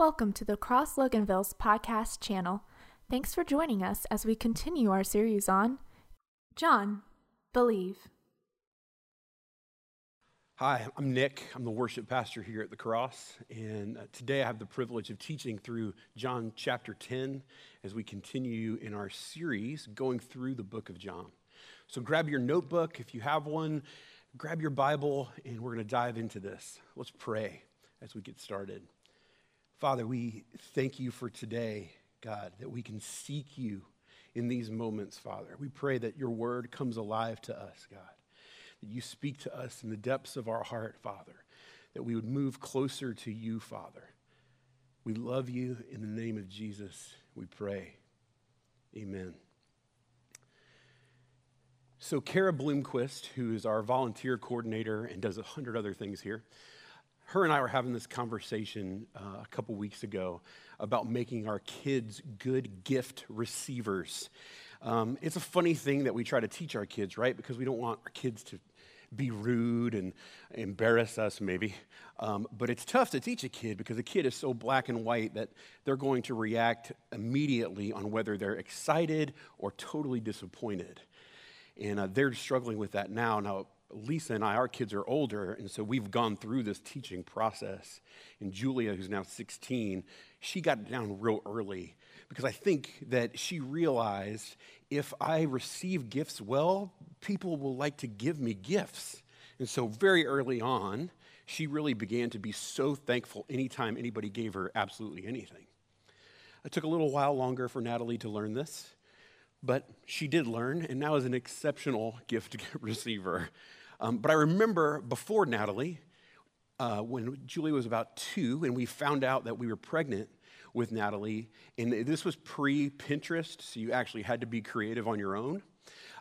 Welcome to the Cross Loganville's podcast channel. Thanks for joining us as we continue our series on John, Believe. Hi, I'm Nick. I'm the worship pastor here at the Cross, and uh, today I have the privilege of teaching through John chapter 10 as we continue in our series going through the book of John. So grab your notebook if you have one, grab your Bible, and we're going to dive into this. Let's pray as we get started. Father, we thank you for today, God, that we can seek you in these moments, Father. We pray that your word comes alive to us, God, that you speak to us in the depths of our heart, Father, that we would move closer to you, Father. We love you in the name of Jesus, we pray. Amen. So, Kara Bloomquist, who is our volunteer coordinator and does a hundred other things here, her and I were having this conversation uh, a couple weeks ago about making our kids good gift receivers. Um, it's a funny thing that we try to teach our kids, right? Because we don't want our kids to be rude and embarrass us, maybe. Um, but it's tough to teach a kid because a kid is so black and white that they're going to react immediately on whether they're excited or totally disappointed. And uh, they're struggling with that now. Now, Lisa and I, our kids are older, and so we've gone through this teaching process. And Julia, who's now 16, she got it down real early because I think that she realized if I receive gifts well, people will like to give me gifts. And so, very early on, she really began to be so thankful anytime anybody gave her absolutely anything. It took a little while longer for Natalie to learn this, but she did learn and now is an exceptional gift receiver. Um, but I remember before Natalie, uh, when Julie was about two, and we found out that we were pregnant with Natalie, and this was pre Pinterest, so you actually had to be creative on your own.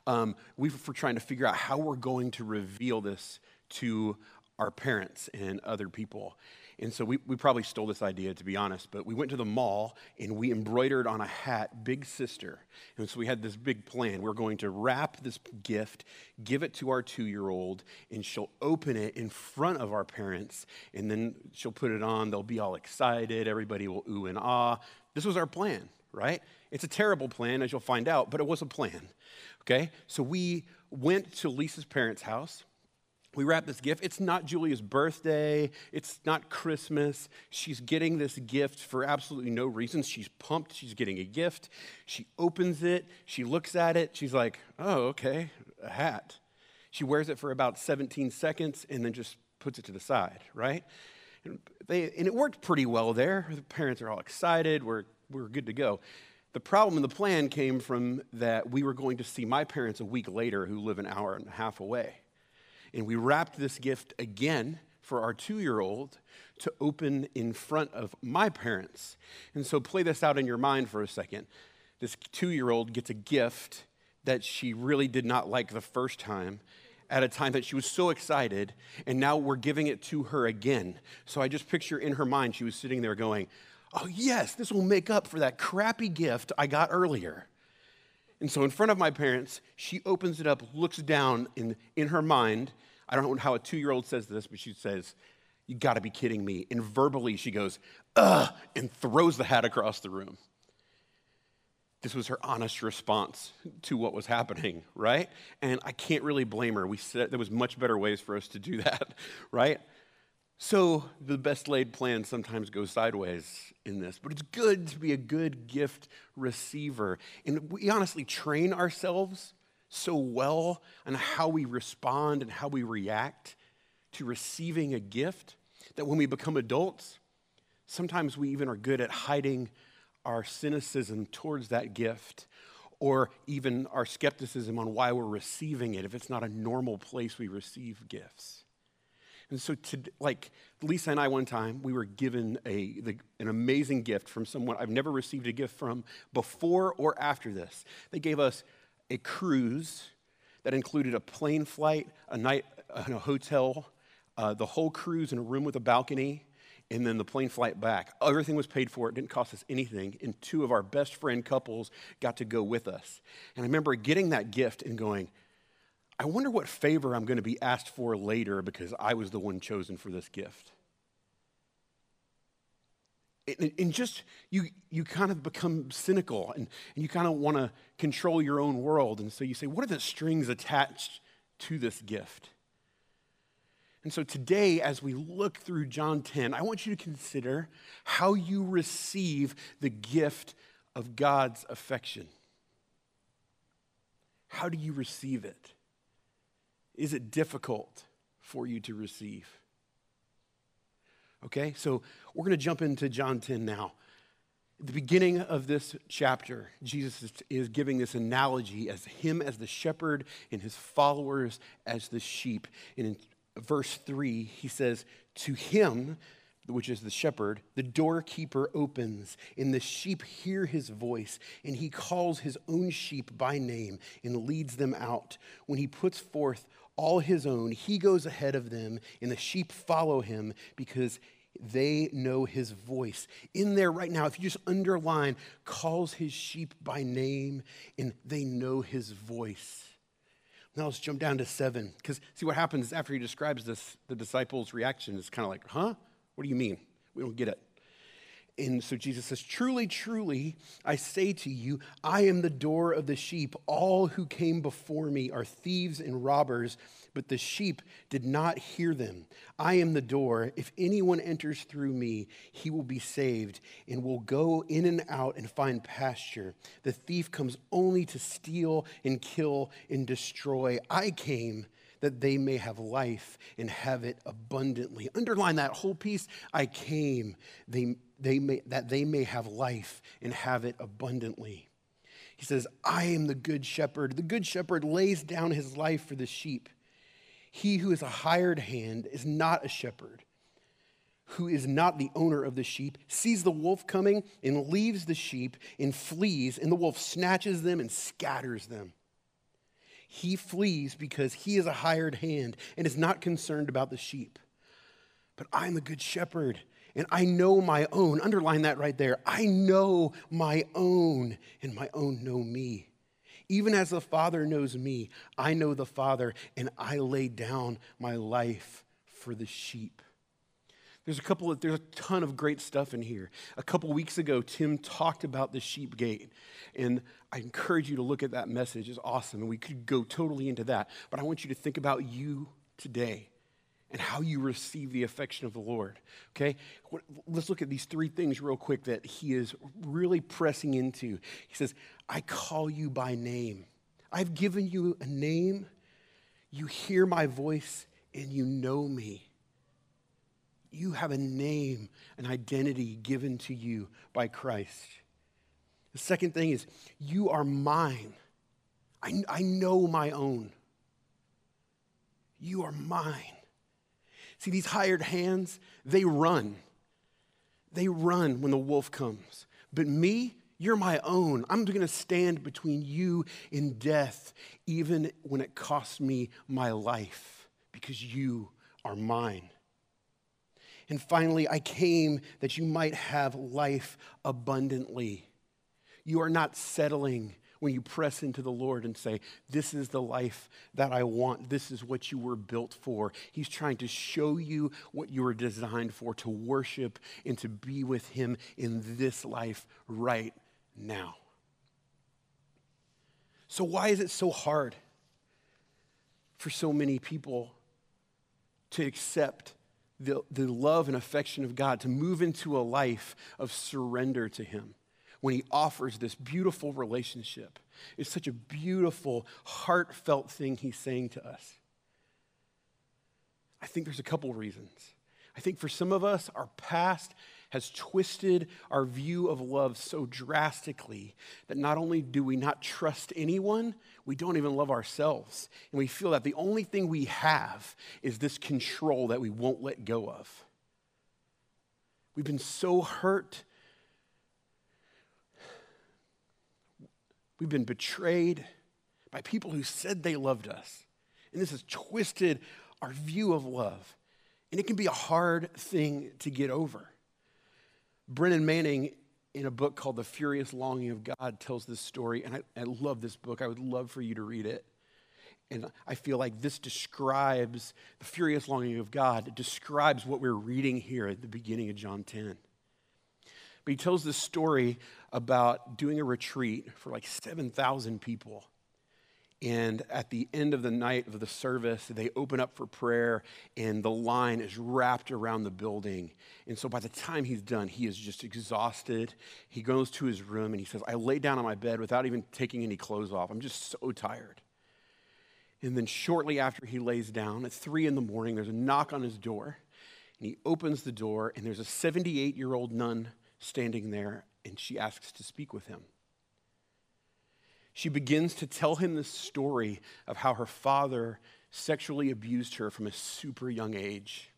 Um, we were trying to figure out how we're going to reveal this to our parents and other people. And so we, we probably stole this idea, to be honest, but we went to the mall and we embroidered on a hat, Big Sister. And so we had this big plan. We're going to wrap this gift, give it to our two year old, and she'll open it in front of our parents. And then she'll put it on. They'll be all excited. Everybody will ooh and ah. This was our plan, right? It's a terrible plan, as you'll find out, but it was a plan. Okay? So we went to Lisa's parents' house we wrap this gift. It's not Julia's birthday. It's not Christmas. She's getting this gift for absolutely no reason. She's pumped. She's getting a gift. She opens it. She looks at it. She's like, oh, okay, a hat. She wears it for about 17 seconds and then just puts it to the side, right? And, they, and it worked pretty well there. The parents are all excited. We're, we're good to go. The problem in the plan came from that we were going to see my parents a week later who live an hour and a half away. And we wrapped this gift again for our two year old to open in front of my parents. And so play this out in your mind for a second. This two year old gets a gift that she really did not like the first time at a time that she was so excited, and now we're giving it to her again. So I just picture in her mind, she was sitting there going, Oh, yes, this will make up for that crappy gift I got earlier. And so, in front of my parents, she opens it up, looks down in, in her mind. I don't know how a two year old says this, but she says, You gotta be kidding me. And verbally, she goes, Ugh, and throws the hat across the room. This was her honest response to what was happening, right? And I can't really blame her. We said there was much better ways for us to do that, right? So the best laid plan sometimes goes sideways in this, but it's good to be a good gift receiver. And we honestly train ourselves so well on how we respond and how we react to receiving a gift that when we become adults, sometimes we even are good at hiding our cynicism towards that gift or even our skepticism on why we're receiving it if it's not a normal place we receive gifts. And so, to, like Lisa and I, one time, we were given a, the, an amazing gift from someone I've never received a gift from before or after this. They gave us a cruise that included a plane flight, a night in a hotel, uh, the whole cruise in a room with a balcony, and then the plane flight back. Everything was paid for. It didn't cost us anything. And two of our best friend couples got to go with us. And I remember getting that gift and going, I wonder what favor I'm going to be asked for later because I was the one chosen for this gift. and, just you, you kind of become cynical and, and you kind of want to control your own world. And so you say, what are the strings attached to this gift? And so today, as we look through John 10, I want you to consider how you receive the gift of God's affection. How do you receive it? Is it difficult for you to receive? Okay, so we're going to jump into John 10 now. At the beginning of this chapter, Jesus is, giving this analogy as him as the shepherd and his followers as the sheep. And in verse 3, he says, To him, which is the shepherd, the doorkeeper opens, and the sheep hear his voice, and he calls his own sheep by name and leads them out. When he puts forth all his own. He goes ahead of them, and the sheep follow him because they know his voice. In there right now, if you just underline, calls his sheep by name, and they know his voice. Now let's jump down to seven, because see what happens after he describes this, the disciples' reaction is kind of like, huh? What do you mean? We don't get it. And so Jesus says, Truly, truly, I say to you, I am the door of the sheep. All who came before me are thieves and robbers, but the sheep did not hear them. I am the door. If anyone enters through me, he will be saved and will go in and out and find pasture. The thief comes only to steal and kill and destroy. I came that they may have life and have it abundantly. Underline that whole piece. I came they, they may, that they may have life and have it abundantly. He says, I am the good shepherd. The good shepherd lays down his life for the sheep. He who is a hired hand is not a shepherd, who is not the owner of the sheep, sees the wolf coming and leaves the sheep and flees, and the wolf snatches them and scatters them. He flees because he is a hired hand and is not concerned about the sheep. But I'm the good shepherd and I know my own. Underline that right there. I know my own, and my own know me. Even as the Father knows me, I know the Father, and I lay down my life for the sheep. There's a couple of, there's a ton of great stuff in here. A couple weeks ago, Tim talked about the sheep gate. And I encourage you to look at that message. It's awesome. And we could go totally into that. But I want you to think about you today and how you receive the affection of the Lord. Okay? Let's look at these three things real quick that he is really pressing into. He says, I call you by name. I've given you a name. You hear my voice and you know me. You have a name, an identity given to you by Christ. The second thing is, you are mine. I, I know my own. You are mine. See, these hired hands, they run. They run when the wolf comes. But me, you're my own. I'm going to stand between you and death, even when it costs me my life, because you are mine. And finally, I came that you might have life abundantly. You are not settling when you press into the Lord and say, This is the life that I want. This is what you were built for. He's trying to show you what you were designed for to worship and to be with Him in this life right now. So, why is it so hard for so many people to accept the, the love and affection of God, to move into a life of surrender to Him? When he offers this beautiful relationship. It's such a beautiful, heartfelt thing he's saying to us. I think there's a couple reasons. I think for some of us, our past has twisted our view of love so drastically that not only do we not trust anyone, we don't even love ourselves. And we feel that the only thing we have is this control that we won't let go of. We've been so hurt We've been betrayed by people who said they loved us. And this has twisted our view of love. And it can be a hard thing to get over. Brennan Manning, in a book called The Furious Longing of God, tells this story. And I, I love this book. I would love for you to read it. And I feel like this describes the furious longing of God. It describes what we're reading here at the beginning of John 10. But he tells this story about doing a retreat for like 7,000 people. And at the end of the night of the service, they open up for prayer, and the line is wrapped around the building. And so by the time he's done, he is just exhausted. He goes to his room and he says, I lay down on my bed without even taking any clothes off. I'm just so tired. And then shortly after he lays down, at three in the morning, there's a knock on his door. And he opens the door, and there's a 78 year old nun standing there, and she asks to speak with him she begins to tell him the story of how her father sexually abused her from a super young age.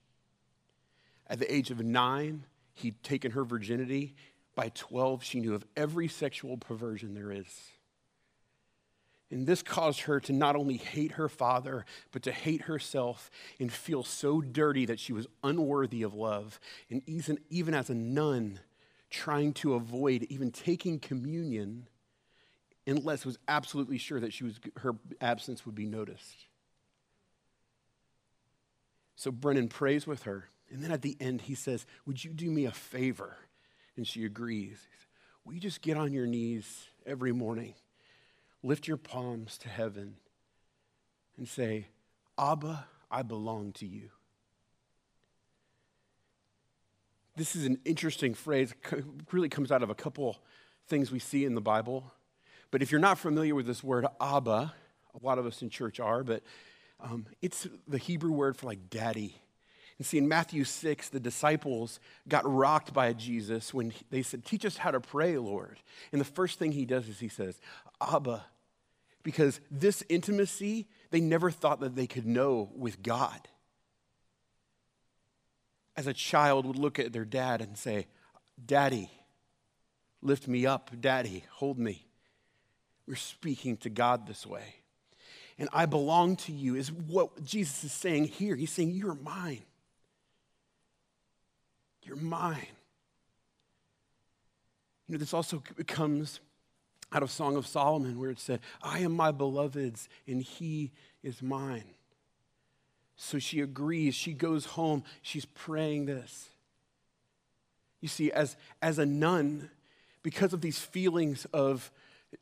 At the age of nine, he'd taken her virginity. By 12, she knew of every sexual perversion there is. And this caused her to not only hate her father, but to hate herself and feel so dirty that she was unworthy of love. And even, even as a nun, trying to avoid even taking communion unless was absolutely sure that she was, her absence would be noticed. So Brennan prays with her. And then at the end, he says, Would you do me a favor? And she agrees. Says, Will you just get on your knees every morning, lift your palms to heaven, and say, Abba, I belong to you? This is an interesting phrase. It really comes out of a couple things we see in the Bible. But if you're not familiar with this word Abba, a lot of us in church are, but um, it's the Hebrew word for like daddy. And see, in Matthew 6, the disciples got rocked by Jesus when they said, Teach us how to pray, Lord. And the first thing he does is he says, Abba. Because this intimacy, they never thought that they could know with God. As a child would look at their dad and say, Daddy, lift me up. Daddy, hold me. We're speaking to God this way. And I belong to you is what Jesus is saying here. He's saying, You're mine. You're mine. You know, this also comes out of Song of Solomon where it said, I am my beloved's and he is mine. So she agrees. She goes home. She's praying this. You see, as, as a nun, because of these feelings of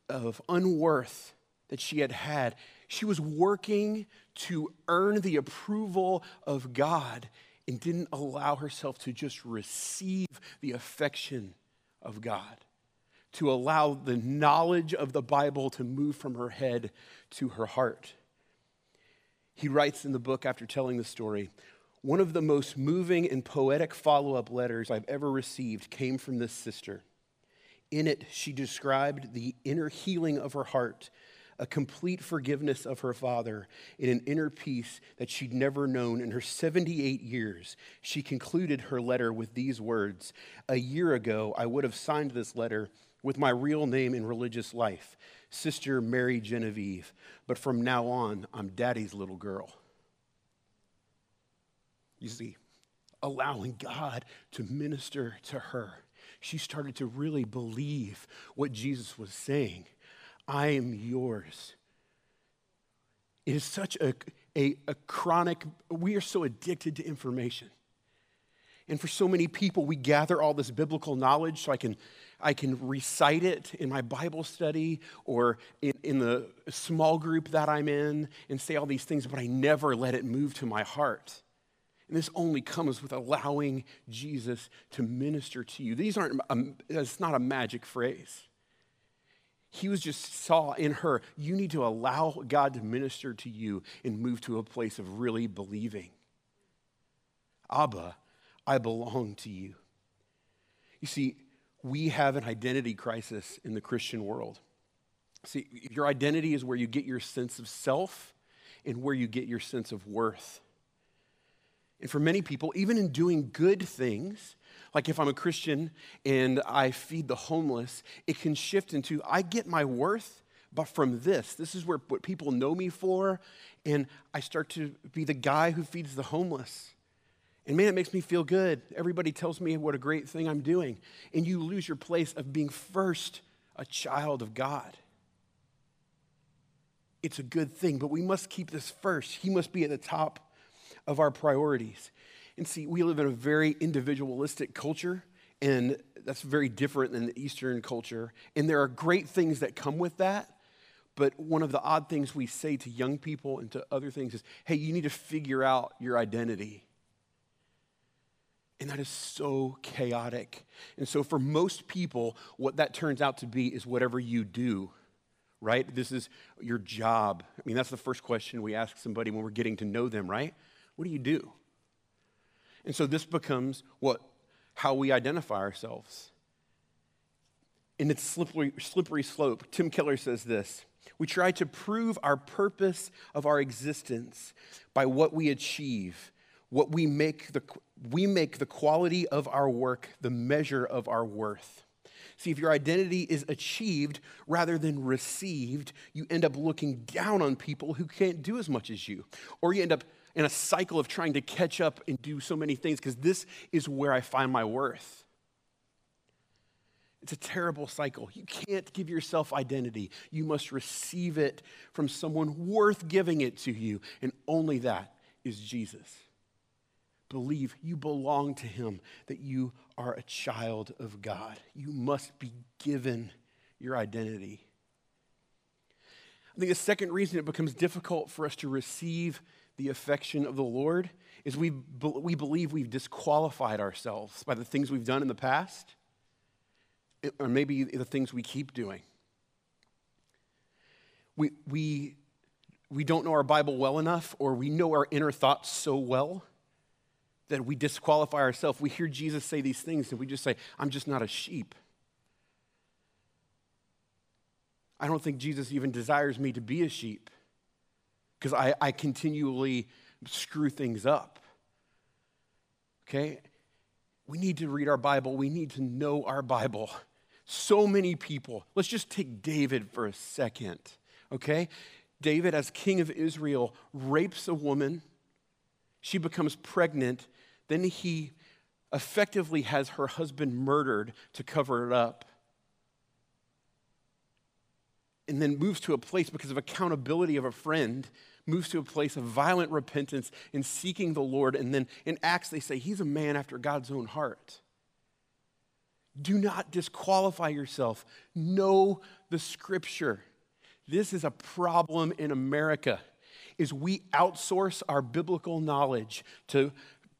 of unworth that she had had. She was working to earn the approval of God and didn't allow herself to just receive the affection of God, to allow the knowledge of the Bible to move from her head to her heart. He writes in the book after telling the story one of the most moving and poetic follow up letters I've ever received came from this sister. In it, she described the inner healing of her heart, a complete forgiveness of her father, and an inner peace that she'd never known in her 78 years. She concluded her letter with these words A year ago, I would have signed this letter with my real name in religious life, Sister Mary Genevieve, but from now on, I'm daddy's little girl. You see, allowing God to minister to her she started to really believe what Jesus was saying I am yours. It is such a, a, a chronic, we are so addicted to information. And for so many people, we gather all this biblical knowledge so I can, I can recite it in my Bible study or in, in the small group that I'm in and say all these things, but I never let it move to my heart. And this only comes with allowing Jesus to minister to you. These aren't, um, it's not a magic phrase. He was just saw in her, you need to allow God to minister to you and move to a place of really believing. Abba, I belong to you. You see, we have an identity crisis in the Christian world. See, your identity is where you get your sense of self and where you get your sense of worth. And for many people, even in doing good things, like if I'm a Christian and I feed the homeless, it can shift into I get my worth but from this. This is where what people know me for, and I start to be the guy who feeds the homeless. And man, it makes me feel good. Everybody tells me what a great thing I'm doing. And you lose your place of being first a child of God. It's a good thing, but we must keep this first. He must be at the top of our priorities. And see, we live in a very individualistic culture, And that's very different than the Eastern culture. And there are great things that come with that. But one of the odd things we say to young people and to other things is hey, you need to figure out your identity. And that is so chaotic. And so, for most people, what that turns out to be is whatever you do, right? This is your job. I mean, that's the first question we ask somebody when we're getting to know them, right? What do you do? And so, this becomes what, how we identify ourselves. In its slippery, slippery slope, Tim Keller says this We try to prove our purpose of our existence by what we achieve what we make the we make the quality of our work the measure of our worth. See, if your identity is achieved rather than received, you end up looking down on people who can't do as much as you. Or you end up in a cycle of trying to catch up and do so many things because this is where I find my worth. It's a terrible cycle. You can't give yourself identity. You must receive it from someone worth giving it to you, and only that is Jesus believe you belong to Him, that you are a child of God. You must be given your identity. I think the second reason it becomes difficult for us to receive the affection of the Lord is we, we believe we've disqualified ourselves by the things we've done in the past, eh, or maybe the things we keep doing. We, we, we don't know our Bible well enough, or we know our inner thoughts so well that we disqualify ourselves. We hear Jesus say these things and we just say, I'm just not a sheep. I don't think Jesus even desires me to be a sheep because I, I continually screw things up. Okay? We need to read our Bible, we need to know our Bible. So many people, let's just take David for a second, okay? David, as king of Israel, rapes a woman. She becomes pregnant then he effectively has her husband murdered to cover it up. And then moves to a place because of accountability of a friend, moves to a place of violent repentance and seeking the Lord. And then in Acts, they say, He's a man after God's own heart. Do not disqualify yourself. Know the scripture. This is a problem in America is we outsource our biblical knowledge to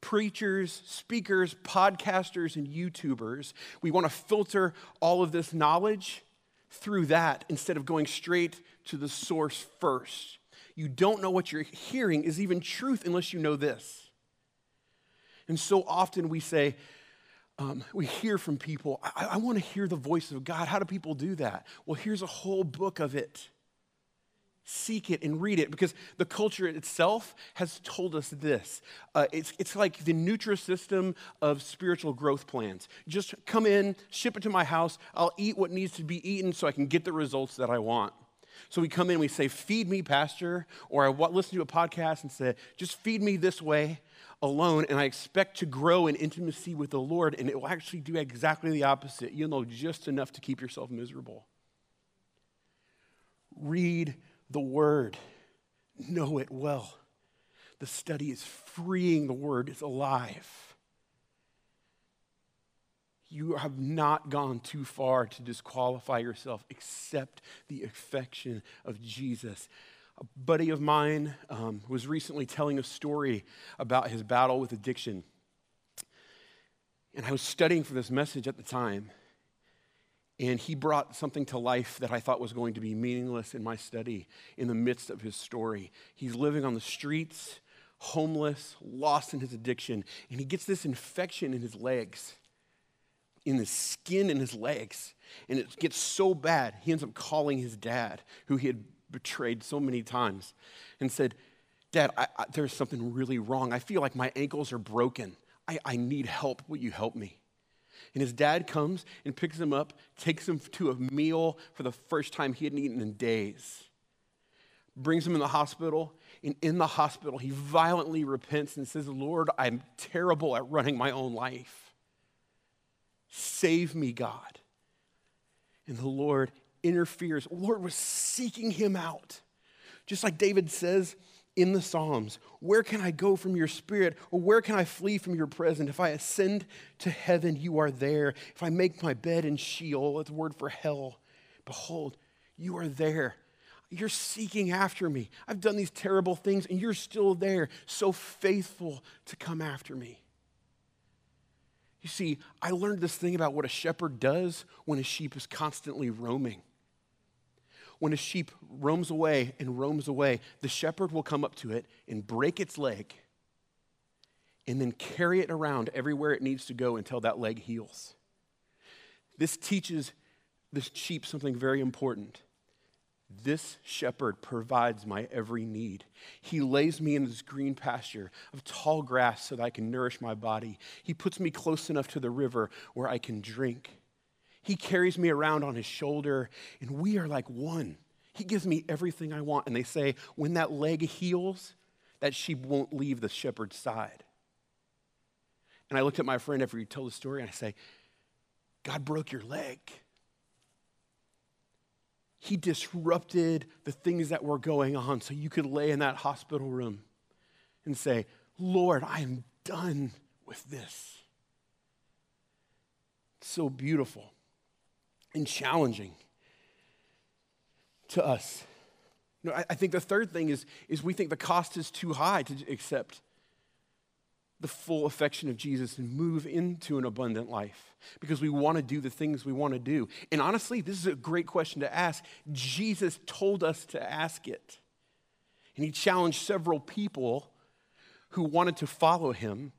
preachers, speakers, podcasters, and YouTubers. We want to filter all of this knowledge through that instead of going straight to the source first. You don't know what you're hearing is even truth unless you know this. And so often we say, um, we hear from people, I, I want to hear the voice of God. How do people do that? Well, here's a whole book of it seek it and read it because the culture itself has told us this. Uh, it's, it's like the Nutrisystem of spiritual growth plans. Just come in, ship it to my house, I'll eat what needs to be eaten so I can get the results that I want. So we come in, we say, Feed me, Pastor, or I listen to a podcast and say, Just feed me this way alone, and I expect to grow in intimacy with the Lord, and it will actually do exactly the opposite. You'll know just enough to keep yourself miserable. Read the Word. Know it well. The study is freeing, the Word is alive. You have not gone too far to disqualify yourself. Accept the affection of Jesus. A buddy of mine um, was recently telling a story about his battle with addiction. And I was studying for this message at the time. And he brought something to life that I thought was going to be meaningless in my study in the midst of his story. He's living on the streets, homeless, lost in his addiction, and he gets this infection in his legs, in the skin in his legs. And it gets so bad, he ends up calling his dad, who he had betrayed so many times, and said, Dad, I, I, there's something really wrong. I feel like my ankles are broken. I, I need help. Will you help me? And his dad comes and picks him up, takes him to a meal for the first time he hadn't eaten in days, brings him in the hospital. And in the hospital, he violently repents and says, Lord, I'm terrible at running my own life. Save me, God. And the Lord interferes. The Lord was seeking him out. Just like David says in the Psalms, Where can I go from your spirit? Or where can I flee from your presence? If I ascend to heaven, you are there. If I make my bed in Sheol, it's a word for hell, behold, you are there. You're seeking after me. I've done these terrible things, and you're still there, so faithful to come after me. You see, I learned this thing about what a shepherd does when a sheep is constantly roaming when a sheep roams away and roams away, the shepherd will come up to it and break its leg and then carry it around everywhere it needs to go until that leg heals. This teaches the sheep something very important. This shepherd provides my every need. He lays me in this green pasture of tall grass so that I can nourish my body. He puts me close enough to the river where I can drink. He carries me around on his shoulder, and we are like one. He gives me everything I want. And they say, when that leg heals, that sheep won't leave the shepherd's side. And I looked at my friend after he told the story, and I say, God broke your leg. He disrupted the things that were going on so you could lay in that hospital room and say, Lord, I am done with this. So beautiful and challenging to us. You know, I, I think the third thing is, is we think the cost is too high to accept the full affection of Jesus and move into an abundant life because we want to do the things we want to do. And honestly, this is a great question to ask. Jesus told us to ask it. And he challenged several people who wanted to follow him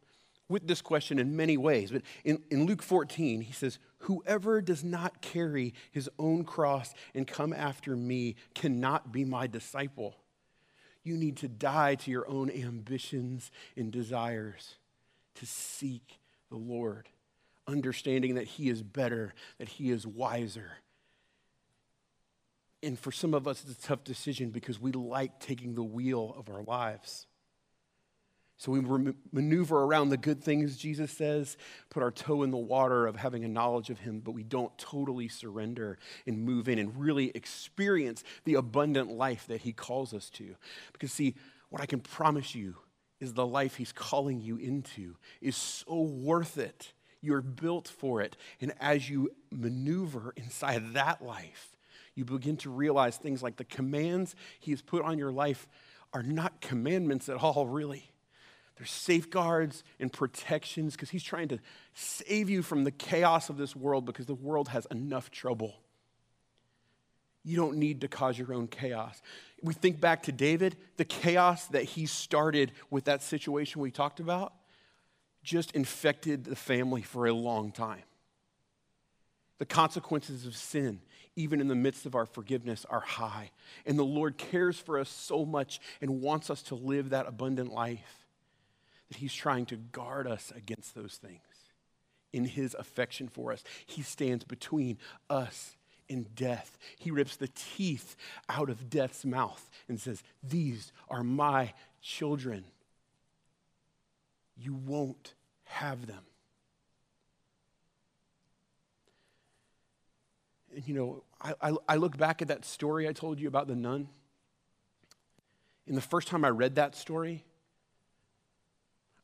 with this question in many ways. But in, in Luke 14, he says, Whoever does not carry his own cross and come after me cannot be my disciple. You need to die to your own ambitions and desires to seek the Lord, understanding that he is better, that he is wiser. And for some of us, it's a tough decision because we like taking the wheel of our lives. So we maneuver around the good things Jesus says, put our toe in the water of having a knowledge of Him, but we don't totally surrender and move in and really experience the abundant life that He calls us to. Because, see, what I can promise you is the life He's calling you into is so worth it. You're built for it. And as you maneuver inside that life, you begin to realize things like the commands He has put on your life are not commandments at all, really there's safeguards and protections because he's trying to save you from the chaos of this world because the world has enough trouble. You don't need to cause your own chaos. We think back to David, the chaos that he started with that situation we talked about just infected the family for a long time. The consequences of sin, even in the midst of our forgiveness, are high. And the Lord cares for us so much and wants us to live that abundant life that he's trying to guard us against those things. In his affection for us, he stands between us and death. He rips the teeth out of death's mouth and says, These are my children. You won't have them. And you know, I, I, I, look back at that story I told you about the nun. And the first time I read that story,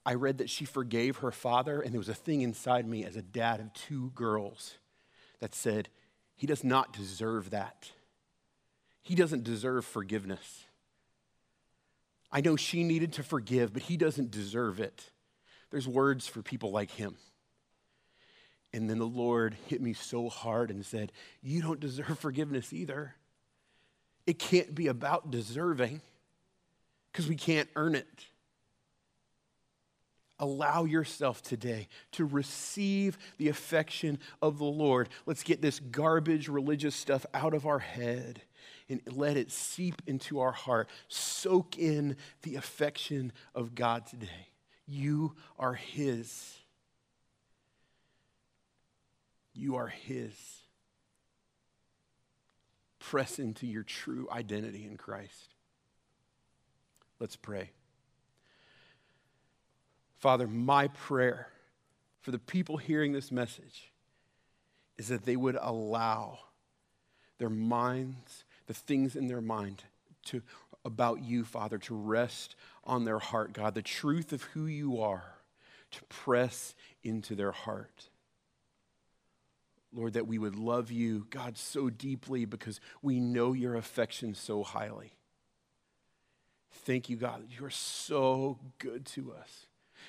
I read that she forgave her father, and there was a thing inside me as a dad of two girls that said, He does not deserve that. He doesn't deserve forgiveness. I know she needed to forgive, but he doesn't deserve it. There's words for people like him. And then the Lord hit me so hard and said, You don't deserve forgiveness either. It can't be about deserving because we can't earn it. Allow yourself today to receive the affection of the Lord. Let's get this garbage religious stuff out of our head and let it seep into our heart. Soak in the affection of God today. You are His. You are His. Press into your true identity in Christ. Let's pray. Father, my prayer for the people hearing this message is that they would allow their minds, the things in their mind, to about you, Father, to rest on their heart, God, the truth of who you are to press into their heart. Lord, that we would love you, God, so deeply because we know your affection so highly. Thank you, God, that you are so good to us.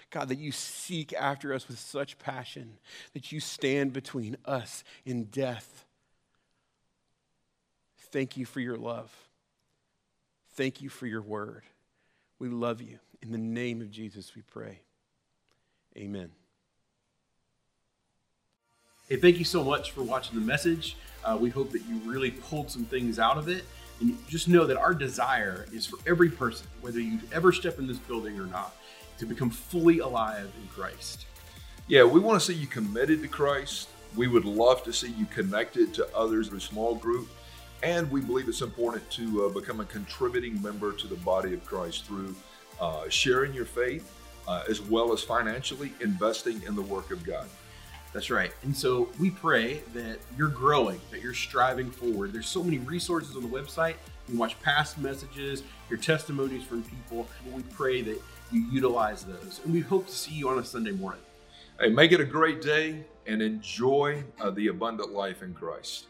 God, that you seek after us with such passion, that you stand between us and death. Thank you for your love. Thank you for your word. We love you. In the name of Jesus, we pray. Amen. Hey, thank you so much for watching the message. Uh, we hope that you really pulled some things out of it. And just know that our desire is for every person, whether you ever step in this building or not, to become fully alive in Christ. Yeah, we want to see you committed to Christ. We would love to see you connected to others in a small group. And we believe it's important to uh, become a contributing member to the body of Christ through uh, sharing your faith uh, as well as financially investing in the work of God. That's right. And so we pray that you're growing, that you're striving forward. There's so many resources on the website. You can watch past messages, your testimonies from people. We pray that you utilize those. And we hope to see you on a Sunday morning. Hey, make it a great day and enjoy uh, the abundant life in Christ.